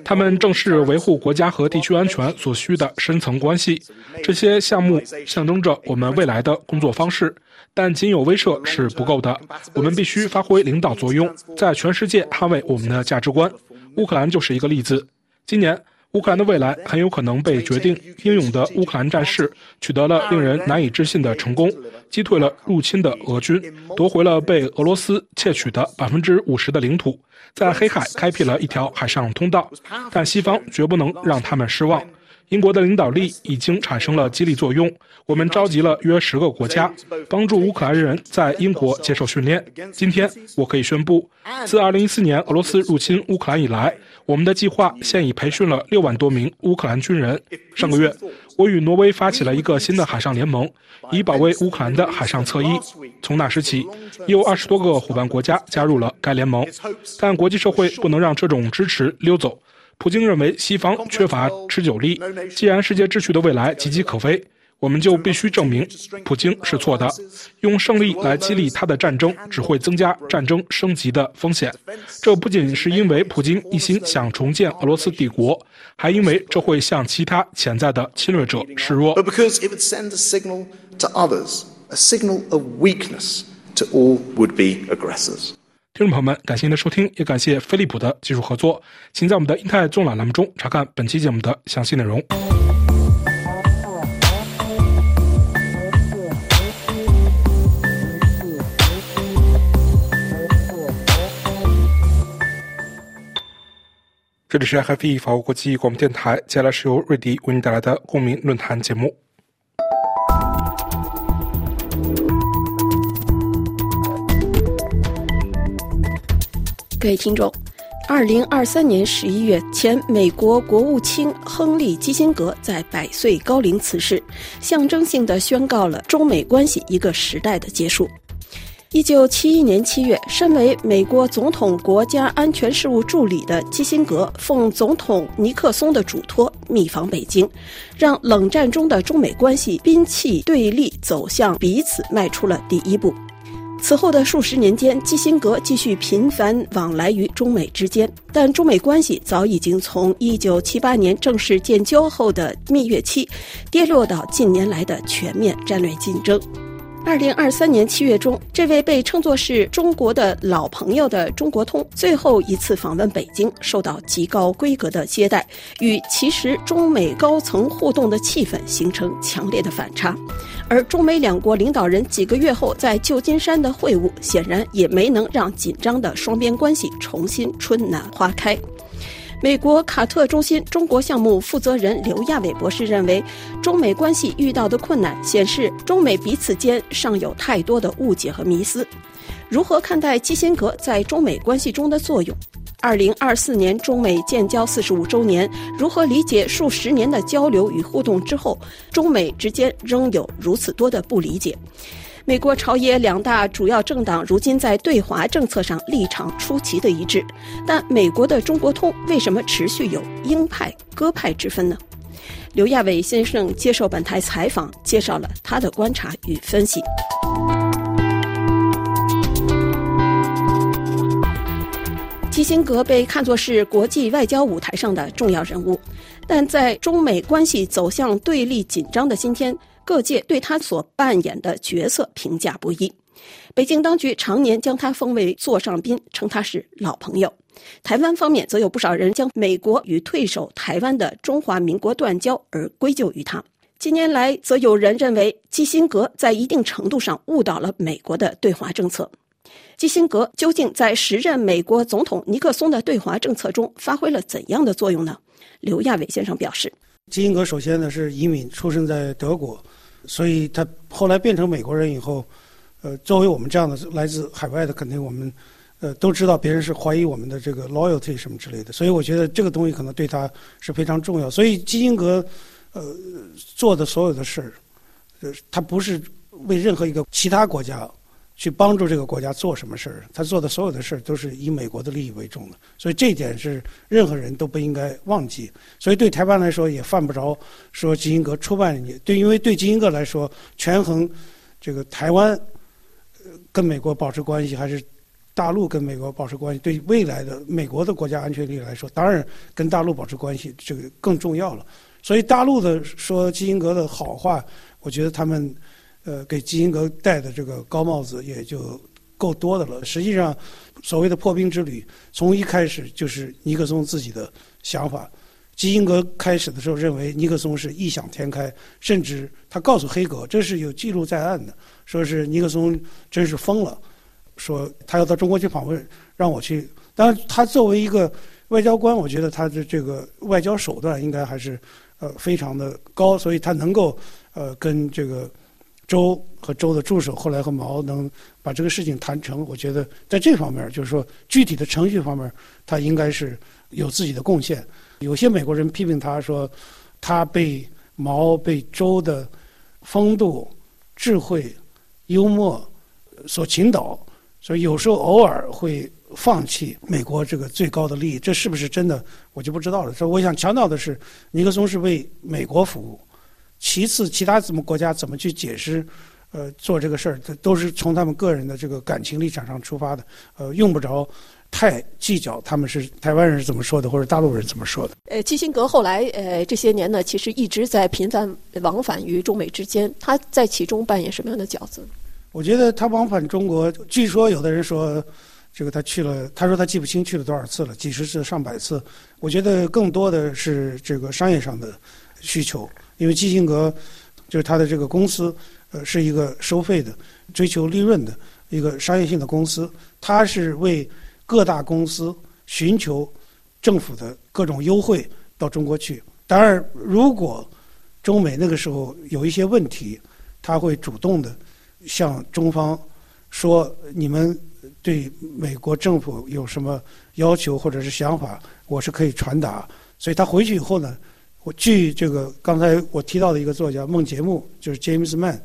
他们正是维护国家和地区安全所需的深层关系。这些项目象征着我们未来的工作方式。但仅有威慑是不够的，我们必须发挥领导作用，在全世界捍卫我们的价值观。乌克兰就是一个例子。今年，乌克兰的未来很有可能被决定。英勇的乌克兰战士取得了令人难以置信的成功，击退了入侵的俄军，夺回了被俄罗斯窃取的百分之五十的领土，在黑海开辟了一条海上通道。但西方绝不能让他们失望。英国的领导力已经产生了激励作用。我们召集了约十个国家，帮助乌克兰人在英国接受训练。今天，我可以宣布，自2014年俄罗斯入侵乌克兰以来，我们的计划现已培训了六万多名乌克兰军人。上个月，我与挪威发起了一个新的海上联盟，以保卫乌克兰的海上侧翼。从那时起，有二十多个伙伴国家加入了该联盟。但国际社会不能让这种支持溜走。普京认为西方缺乏持久力。既然世界秩序的未来岌岌可危，我们就必须证明普京是错的。用胜利来激励他的战争，只会增加战争升级的风险。这不仅是因为普京一心想重建俄罗斯帝国，还因为这会向其他潜在的侵略者示弱。听众朋友们，感谢您的收听，也感谢飞利浦的技术合作。请在我们的“英泰纵览”栏目中查看本期节目的详细内容。这里是 FE 法国国际广播电台，接下来是由瑞迪为您带来的公民论坛节目。各位听众，二零二三年十一月，前美国国务卿亨利·基辛格在百岁高龄辞世，象征性的宣告了中美关系一个时代的结束。一九七一年七月，身为美国总统国家安全事务助理的基辛格，奉总统尼克松的嘱托，密访北京，让冷战中的中美关系兵器对立走向彼此迈出了第一步。此后的数十年间，基辛格继续频繁往来于中美之间，但中美关系早已经从一九七八年正式建交后的蜜月期，跌落到近年来的全面战略竞争。二零二三年七月中，这位被称作是中国的老朋友的中国通最后一次访问北京，受到极高规格的接待，与其实中美高层互动的气氛形成强烈的反差。而中美两国领导人几个月后在旧金山的会晤，显然也没能让紧张的双边关系重新春暖花开。美国卡特中心中国项目负责人刘亚伟博士认为，中美关系遇到的困难显示中美彼此间尚有太多的误解和迷思。如何看待基辛格在中美关系中的作用？二零二四年中美建交四十五周年，如何理解数十年的交流与互动之后，中美之间仍有如此多的不理解？美国朝野两大主要政党如今在对华政策上立场出奇的一致，但美国的中国通为什么持续有鹰派鸽派之分呢？刘亚伟先生接受本台采访，介绍了他的观察与分析。基辛格被看作是国际外交舞台上的重要人物，但在中美关系走向对立紧张的今天。各界对他所扮演的角色评价不一，北京当局常年将他封为座上宾，称他是老朋友。台湾方面则有不少人将美国与退守台湾的中华民国断交而归咎于他。近年来，则有人认为基辛格在一定程度上误导了美国的对华政策。基辛格究竟在时任美国总统尼克松的对华政策中发挥了怎样的作用呢？刘亚伟先生表示，基辛格首先呢是移民，出生在德国。所以他后来变成美国人以后，呃，作为我们这样的来自海外的，肯定我们，呃，都知道别人是怀疑我们的这个 loyalty 什么之类的。所以我觉得这个东西可能对他是非常重要。所以基辛格，呃，做的所有的事儿，呃，他不是为任何一个其他国家。去帮助这个国家做什么事儿，他做的所有的事儿都是以美国的利益为重的，所以这一点是任何人都不应该忘记。所以对台湾来说也犯不着说基辛格出卖你，对，因为对基辛格来说，权衡这个台湾跟美国保持关系，还是大陆跟美国保持关系，对未来的美国的国家安全利益来说，当然跟大陆保持关系这个更重要了。所以大陆的说基辛格的好话，我觉得他们。呃，给基辛格戴的这个高帽子也就够多的了。实际上，所谓的破冰之旅，从一开始就是尼克松自己的想法。基辛格开始的时候认为尼克松是异想天开，甚至他告诉黑格，这是有记录在案的，说是尼克松真是疯了，说他要到中国去访问，让我去。当然，他作为一个外交官，我觉得他的这个外交手段应该还是呃非常的高，所以他能够呃跟这个。周和周的助手后来和毛能把这个事情谈成，我觉得在这方面，就是说具体的程序方面，他应该是有自己的贡献。有些美国人批评他说，他被毛被周的风度、智慧、幽默所倾倒，所以有时候偶尔会放弃美国这个最高的利益。这是不是真的，我就不知道了。所以我想强调的是，尼克松是为美国服务。其次，其他什么国家怎么去解释，呃，做这个事儿，都是从他们个人的这个感情立场上出发的，呃，用不着太计较他们是台湾人是怎么说的，或者大陆人怎么说的。呃，基辛格后来呃这些年呢，其实一直在频繁往返于中美之间，他在其中扮演什么样的角色？我觉得他往返中国，据说有的人说。这个他去了，他说他记不清去了多少次了，几十次、上百次。我觉得更多的是这个商业上的需求，因为基辛格就是他的这个公司，呃，是一个收费的、追求利润的一个商业性的公司，他是为各大公司寻求政府的各种优惠到中国去。当然，如果中美那个时候有一些问题，他会主动的向中方说你们。对美国政府有什么要求或者是想法，我是可以传达。所以他回去以后呢，我据这个刚才我提到的一个作家孟杰木，就是 James Mann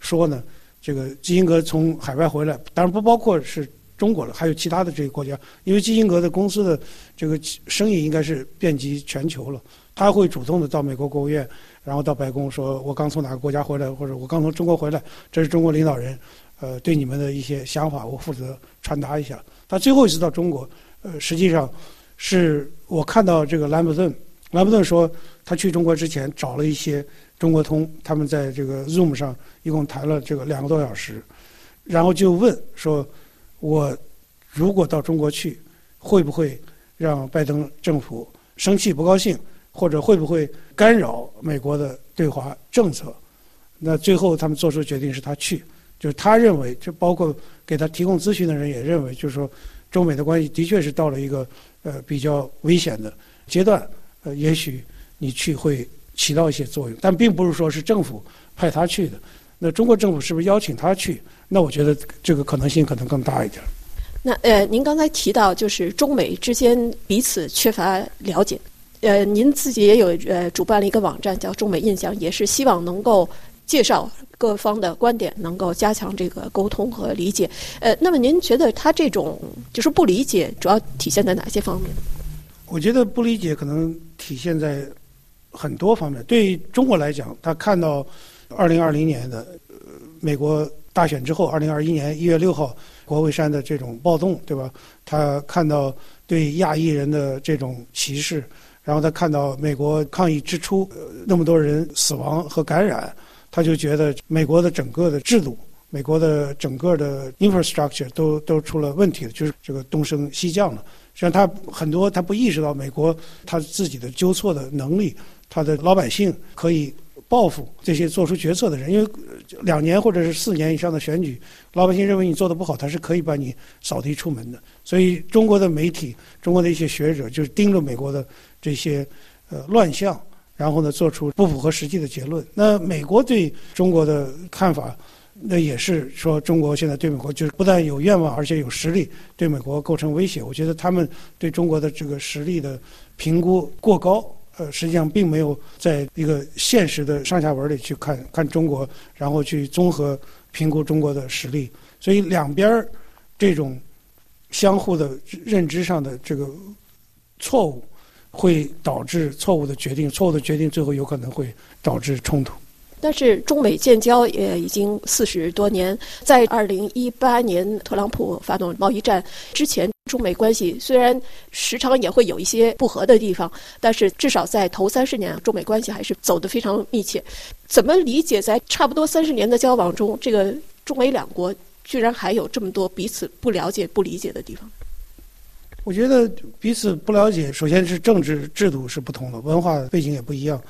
说呢，这个基辛格从海外回来，当然不包括是中国了，还有其他的这个国家，因为基辛格的公司的这个生意应该是遍及全球了。他会主动的到美国国务院，然后到白宫说：“我刚从哪个国家回来，或者我刚从中国回来，这是中国领导人。”呃，对你们的一些想法，我负责传达一下。他最后一次到中国，呃，实际上是我看到这个兰普顿，兰普顿说他去中国之前找了一些中国通，他们在这个 Zoom 上一共谈了这个两个多小时，然后就问说，我如果到中国去，会不会让拜登政府生气不高兴，或者会不会干扰美国的对华政策？那最后他们做出决定是他去。就是他认为，就包括给他提供咨询的人也认为，就是说，中美的关系的确是到了一个呃比较危险的阶段。呃，也许你去会起到一些作用，但并不是说是政府派他去的。那中国政府是不是邀请他去？那我觉得这个可能性可能更大一点。那呃，您刚才提到就是中美之间彼此缺乏了解，呃，您自己也有呃主办了一个网站叫中美印象，也是希望能够介绍。各方的观点能够加强这个沟通和理解。呃，那么您觉得他这种就是不理解，主要体现在哪些方面？我觉得不理解可能体现在很多方面。对中国来讲，他看到二零二零年的美国大选之后，二零二一年一月六号国会山的这种暴动，对吧？他看到对亚裔人的这种歧视，然后他看到美国抗议之初那么多人死亡和感染。他就觉得美国的整个的制度，美国的整个的 infrastructure 都都出了问题了，就是这个东升西降了。实际上，他很多他不意识到美国他自己的纠错的能力，他的老百姓可以报复这些做出决策的人，因为两年或者是四年以上的选举，老百姓认为你做的不好，他是可以把你扫地出门的。所以，中国的媒体、中国的一些学者就是盯着美国的这些呃乱象。然后呢，做出不符合实际的结论。那美国对中国的看法，那也是说中国现在对美国就是不但有愿望，而且有实力对美国构成威胁。我觉得他们对中国的这个实力的评估过高，呃，实际上并没有在一个现实的上下文里去看看中国，然后去综合评估中国的实力。所以两边儿这种相互的认知上的这个错误。会导致错误的决定，错误的决定最后有可能会导致冲突。但是中美建交也已经四十多年，在二零一八年特朗普发动贸易战之前，中美关系虽然时常也会有一些不和的地方，但是至少在头三十年，中美关系还是走得非常密切。怎么理解在差不多三十年的交往中，这个中美两国居然还有这么多彼此不了解、不理解的地方？我觉得彼此不了解，首先是政治制度是不同的，文化背景也不一样，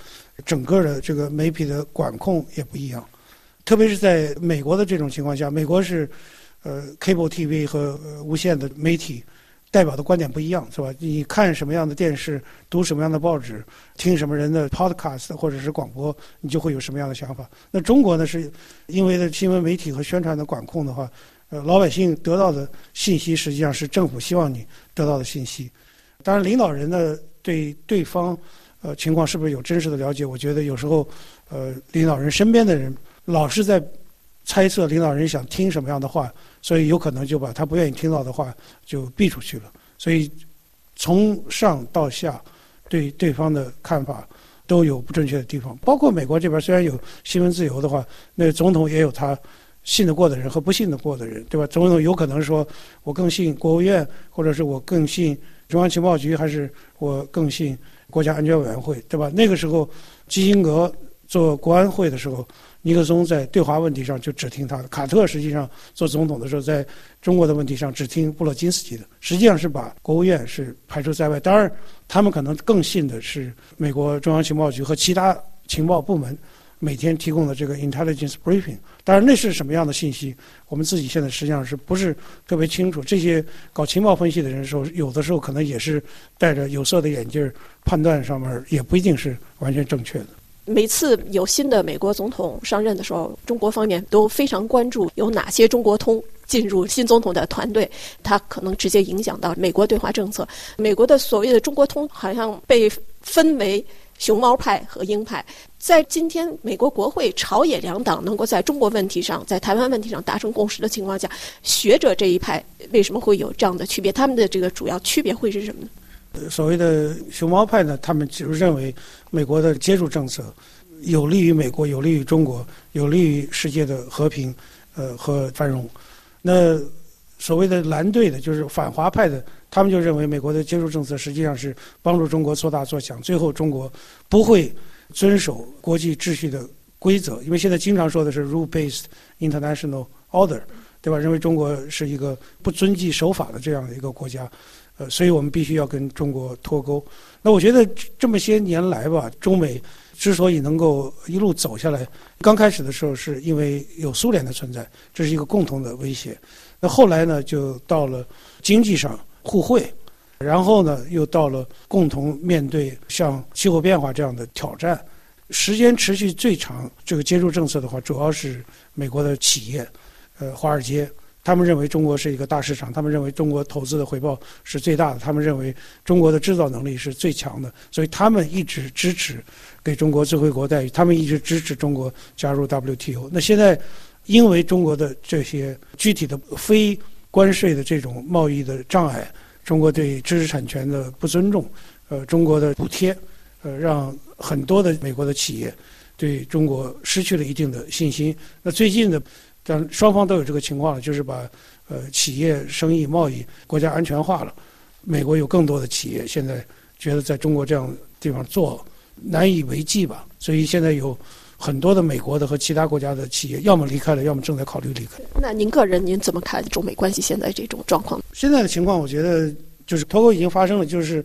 整个的这个媒体的管控也不一样。特别是在美国的这种情况下，美国是呃 cable TV 和无线的媒体代表的观点不一样，是吧？你看什么样的电视，读什么样的报纸，听什么人的 podcast 或者是广播，你就会有什么样的想法。那中国呢，是因为的新闻媒体和宣传的管控的话。呃，老百姓得到的信息实际上是政府希望你得到的信息。当然，领导人呢对对方呃情况是不是有真实的了解？我觉得有时候，呃，领导人身边的人老是在猜测领导人想听什么样的话，所以有可能就把他不愿意听到的话就避出去了。所以从上到下对对方的看法都有不正确的地方。包括美国这边虽然有新闻自由的话，那总统也有他。信得过的人和不信得过的人，对吧？总统有可能说，我更信国务院，或者是我更信中央情报局，还是我更信国家安全委员会，对吧？那个时候，基辛格做国安会的时候，尼克松在对华问题上就只听他的；卡特实际上做总统的时候，在中国的问题上只听布洛金斯基的，实际上是把国务院是排除在外。当然，他们可能更信的是美国中央情报局和其他情报部门。每天提供的这个 intelligence briefing，当然那是什么样的信息，我们自己现在实际上是不是特别清楚？这些搞情报分析的人时候，有的时候可能也是戴着有色的眼镜，判断上面也不一定是完全正确的。每次有新的美国总统上任的时候，中国方面都非常关注有哪些中国通进入新总统的团队，它可能直接影响到美国对华政策。美国的所谓的中国通好像被分为。熊猫派和鹰派，在今天美国国会朝野两党能够在中国问题上、在台湾问题上达成共识的情况下，学者这一派为什么会有这样的区别？他们的这个主要区别会是什么呢？所谓的熊猫派呢，他们就认为美国的接触政策有利于美国，有利于中国，有利于世界的和平，呃和繁荣。那所谓的蓝队的，就是反华派的。他们就认为美国的接触政策实际上是帮助中国做大做强，最后中国不会遵守国际秩序的规则，因为现在经常说的是 rule-based international order，对吧？认为中国是一个不遵纪守法的这样的一个国家，呃，所以我们必须要跟中国脱钩。那我觉得这么些年来吧，中美之所以能够一路走下来，刚开始的时候是因为有苏联的存在，这是一个共同的威胁。那后来呢，就到了经济上。互惠，然后呢，又到了共同面对像气候变化这样的挑战。时间持续最长，这个接触政策的话，主要是美国的企业，呃，华尔街，他们认为中国是一个大市场，他们认为中国投资的回报是最大的，他们认为中国的制造能力是最强的，所以他们一直支持给中国最惠国待遇，他们一直支持中国加入 WTO。那现在，因为中国的这些具体的非。关税的这种贸易的障碍，中国对知识产权的不尊重，呃，中国的补贴，呃，让很多的美国的企业对中国失去了一定的信心。那最近的，但双方都有这个情况，就是把呃企业生意贸易国家安全化了。美国有更多的企业现在觉得在中国这样地方做难以为继吧，所以现在有。很多的美国的和其他国家的企业，要么离开了，要么正在考虑离开。那您个人您怎么看中美关系现在这种状况？现在的情况，我觉得就是脱钩已经发生了，就是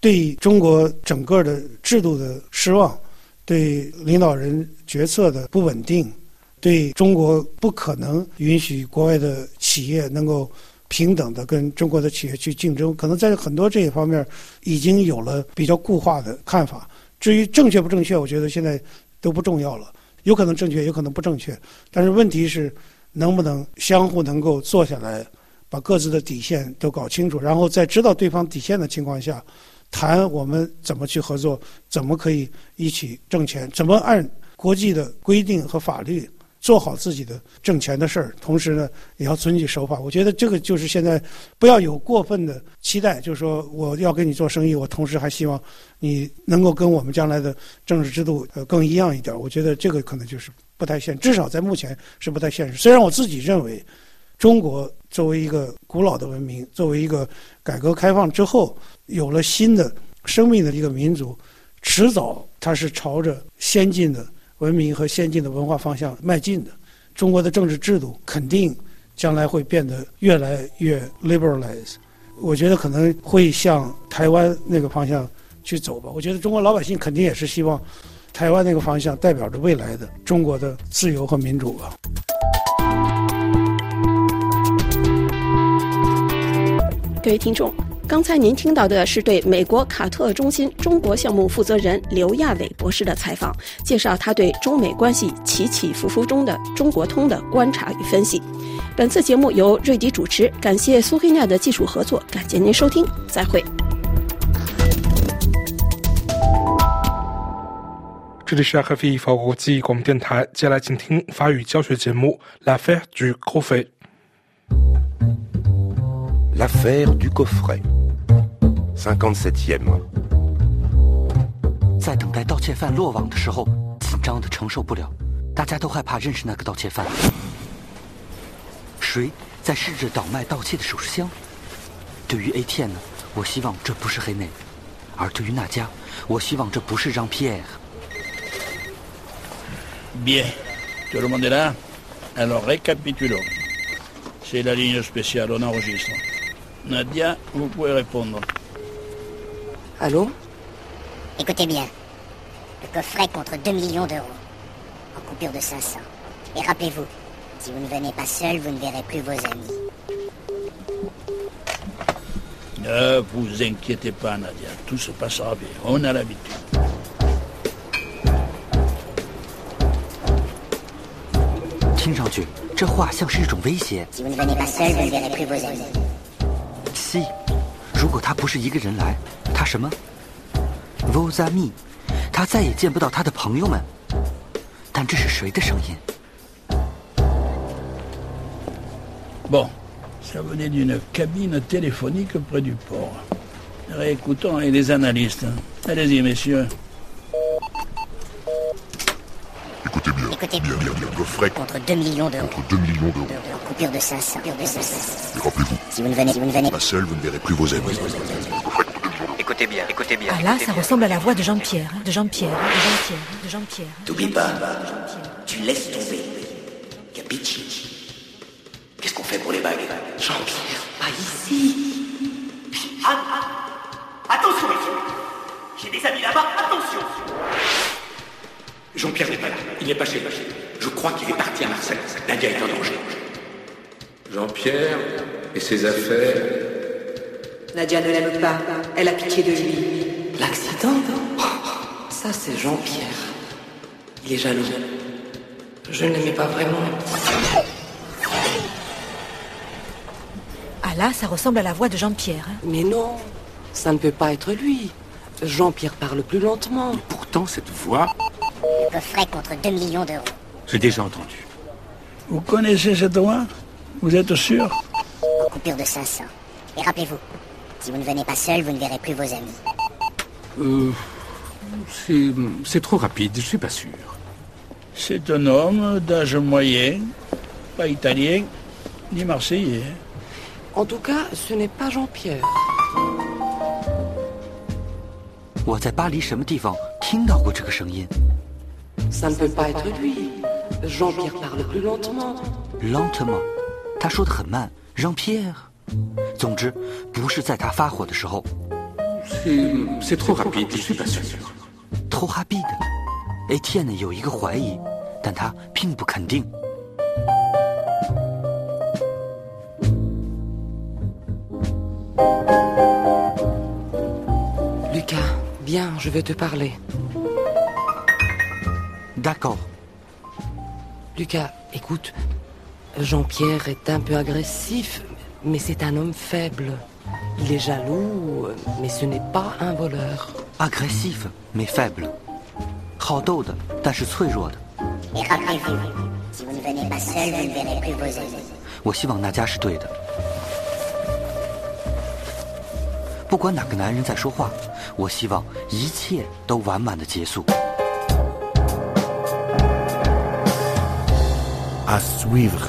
对中国整个的制度的失望，对领导人决策的不稳定，对中国不可能允许国外的企业能够平等的跟中国的企业去竞争，可能在很多这一方面已经有了比较固化的看法。至于正确不正确，我觉得现在。都不重要了，有可能正确，有可能不正确。但是问题是，能不能相互能够坐下来，把各自的底线都搞清楚，然后在知道对方底线的情况下，谈我们怎么去合作，怎么可以一起挣钱，怎么按国际的规定和法律。做好自己的挣钱的事儿，同时呢，也要遵纪守法。我觉得这个就是现在不要有过分的期待，就是说我要跟你做生意，我同时还希望你能够跟我们将来的政治制度呃更一样一点。我觉得这个可能就是不太现，至少在目前是不太现实。虽然我自己认为，中国作为一个古老的文明，作为一个改革开放之后有了新的生命的一个民族，迟早它是朝着先进的。文明和先进的文化方向迈进的，中国的政治制度肯定将来会变得越来越 liberalize。我觉得可能会向台湾那个方向去走吧。我觉得中国老百姓肯定也是希望台湾那个方向代表着未来的中国的自由和民主吧。各位听众。刚才您听到的是对美国卡特中心中国项目负责人刘亚伟博士的采访，介绍他对中美关系起起伏伏中的中国通的观察与分析。本次节目由瑞迪主持，感谢苏黑亚的技术合作，感谢您收听，再会。这里是 RFI 法国际广播电台，接下来请听法语教学节目《L'affaire du coffret》。L'affaire du coffret。Cinquante-septième。在等待盗窃犯落网的时候，紧张的承受不了，大家都害怕认识那个盗窃犯。谁在试着倒卖盗窃的首饰箱？对于 ATM 呢，我希望这不是黑内；而对于那家，我希望这不是让 Pierre。 Bien. Tout le monde est là Alors récapitulons. C'est la ligne spéciale, on enregistre. Nadia, vous pouvez répondre. Allô Écoutez bien. Le coffret contre 2 millions d'euros. En coupure de 500. Et rappelez-vous, si vous ne venez pas seul, vous ne verrez plus vos amis. Ne vous inquiétez pas, Nadia. Tout se passera bien. On a l'habitude. Si vous ne venez pas seul, vous ne verrez plus vos amis. C，如果他不是一个人来，他什么 v o s a m i 他再也见不到他的朋友们。但这是谁的声音？Bon, ça venait d'une cabine téléphonique près du port. Réécoutons avec les analystes. Allez-y, messieurs. Écoutez bien. Bien. Le coffret Contre 2 millions d'euros. contre 2 millions d'euros. En coupure de 500. Coupure de 500. Et rappelez-vous, Si vous ne venez, si vous ne venez pas seul, vous ne verrez plus vos amis. Écoutez bien, écoutez bien. Ah là, ça ressemble à la voix de Jean-Pierre, hein, de Jean-Pierre, de Jean-Pierre, de Jean-Pierre. T'oublies pas, tu laisses tomber. Capici Qu'est-ce qu'on fait pour les bagues? Jean-Pierre, pas ici. Anne, Anne, attention ici. J'ai des amis là-bas, attention. Jean-Pierre n'est. Il n'est pas chez lui. Je crois qu'il est parti à Marseille. Nadia est en danger. Jean-Pierre et ses affaires. Nadia ne l'aime pas. Elle a pitié de lui. L'accident? Ça, c'est Jean-Pierre. Il est jaloux. Je ne l'aimais pas vraiment. Ah là, ça ressemble à la voix de Jean-Pierre. hein. Mais non, ça ne peut pas être lui. Jean-Pierre parle plus lentement. Pourtant, cette voix, Le coffret contre 2 millions d'euros. j'ai déjà entendu. Vous connaissez cette voix Vous êtes sûr En coupure de 500. Et rappelez-vous, si vous ne venez pas seul, vous ne verrez plus vos amis. Euh, c'est, c'est trop rapide, je suis pas sûr. C'est un homme d'âge moyen, pas italien, ni marseillais. En tout cas, ce n'est pas Jean-Pierre. 我在巴黎什么地方听到过这个声音 Ça ne peut pas être lui. Jean-Pierre parle plus lentement. ？Lentement，他说的很慢。Jean-Pierre，总之不是在他发火的时候。 C'est, c'est trop rapide, je suis pas sûr. Trop rapide。Etienne 有一个怀疑，但他并不肯定。 Lucas, viens, je veux te parler. D'accord。 Lucas, écoute, Jean-Pierre est un peu agressif, mais c'est un homme faible. Il est jaloux, mais ce n'est pas un voleur. agressif mais faible，好斗的，但是脆弱的。 Et rappelez-vous, si vous ne venez pas seul, vous ne verrez plus vos amis. 我希望那家是对的。不管哪个男人在说话，我希望一切都完满的结束。 À suivre.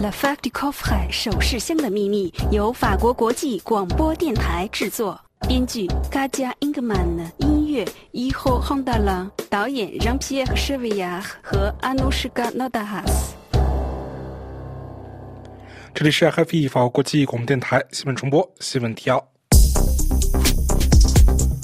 L'affaire du coffret 首饰箱的秘密由法国国际广播电台制作，编剧 Kadia Ingman，音乐 Iho Hondala，导演 Jean-Pierre c h e v i a r 和 Anushka Nodahas。这里是 FI 法国国际广播电台新闻重播，新闻提要。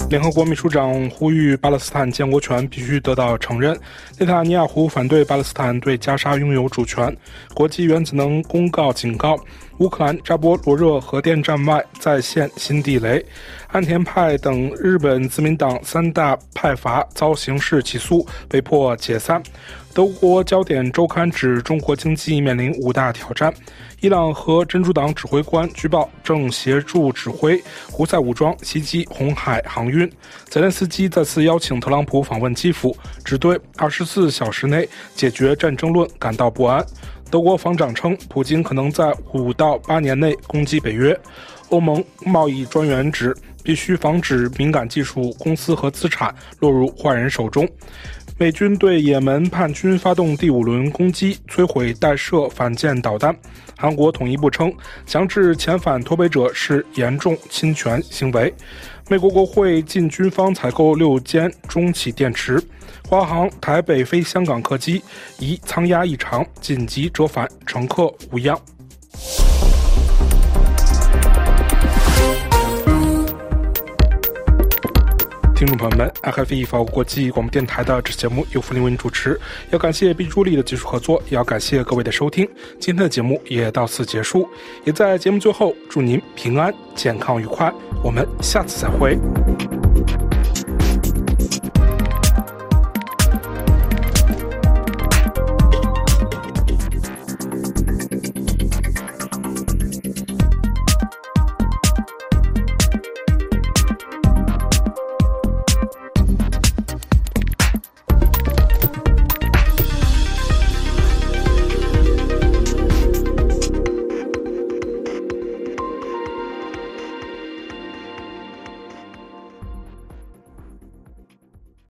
联合国秘书长呼吁巴勒斯坦建国权必须得到承认。内塔尼亚胡反对巴勒斯坦对加沙拥有主权。国际原子能公告警告，乌克兰扎波罗热核电站外再现新地雷。岸田派等日本自民党三大派阀遭刑事起诉，被迫解散。德国焦点周刊指中国经济面临五大挑战。伊朗和真主党指挥官据报正协助指挥胡塞武装袭击红海航运。泽连斯基再次邀请特朗普访问基辅，只对二十四小时内解决战争论感到不安。德国防长称，普京可能在五到八年内攻击北约。欧盟贸易专员指，必须防止敏感技术公司和资产落入坏人手中。美军对也门叛军发动第五轮攻击，摧毁带射反舰导弹。韩国统一部称，强制遣返脱北者是严重侵权行为。美国国会禁军方采购六间中企电池。华航台北飞香港客机疑舱压异常，紧急折返，乘客无恙。听众朋友们，FFE 法国国际广播电台的这节目由福林为您主持，要感谢 B 助力的技术合作，也要感谢各位的收听。今天的节目也到此结束，也在节目最后祝您平安、健康、愉快。我们下次再会。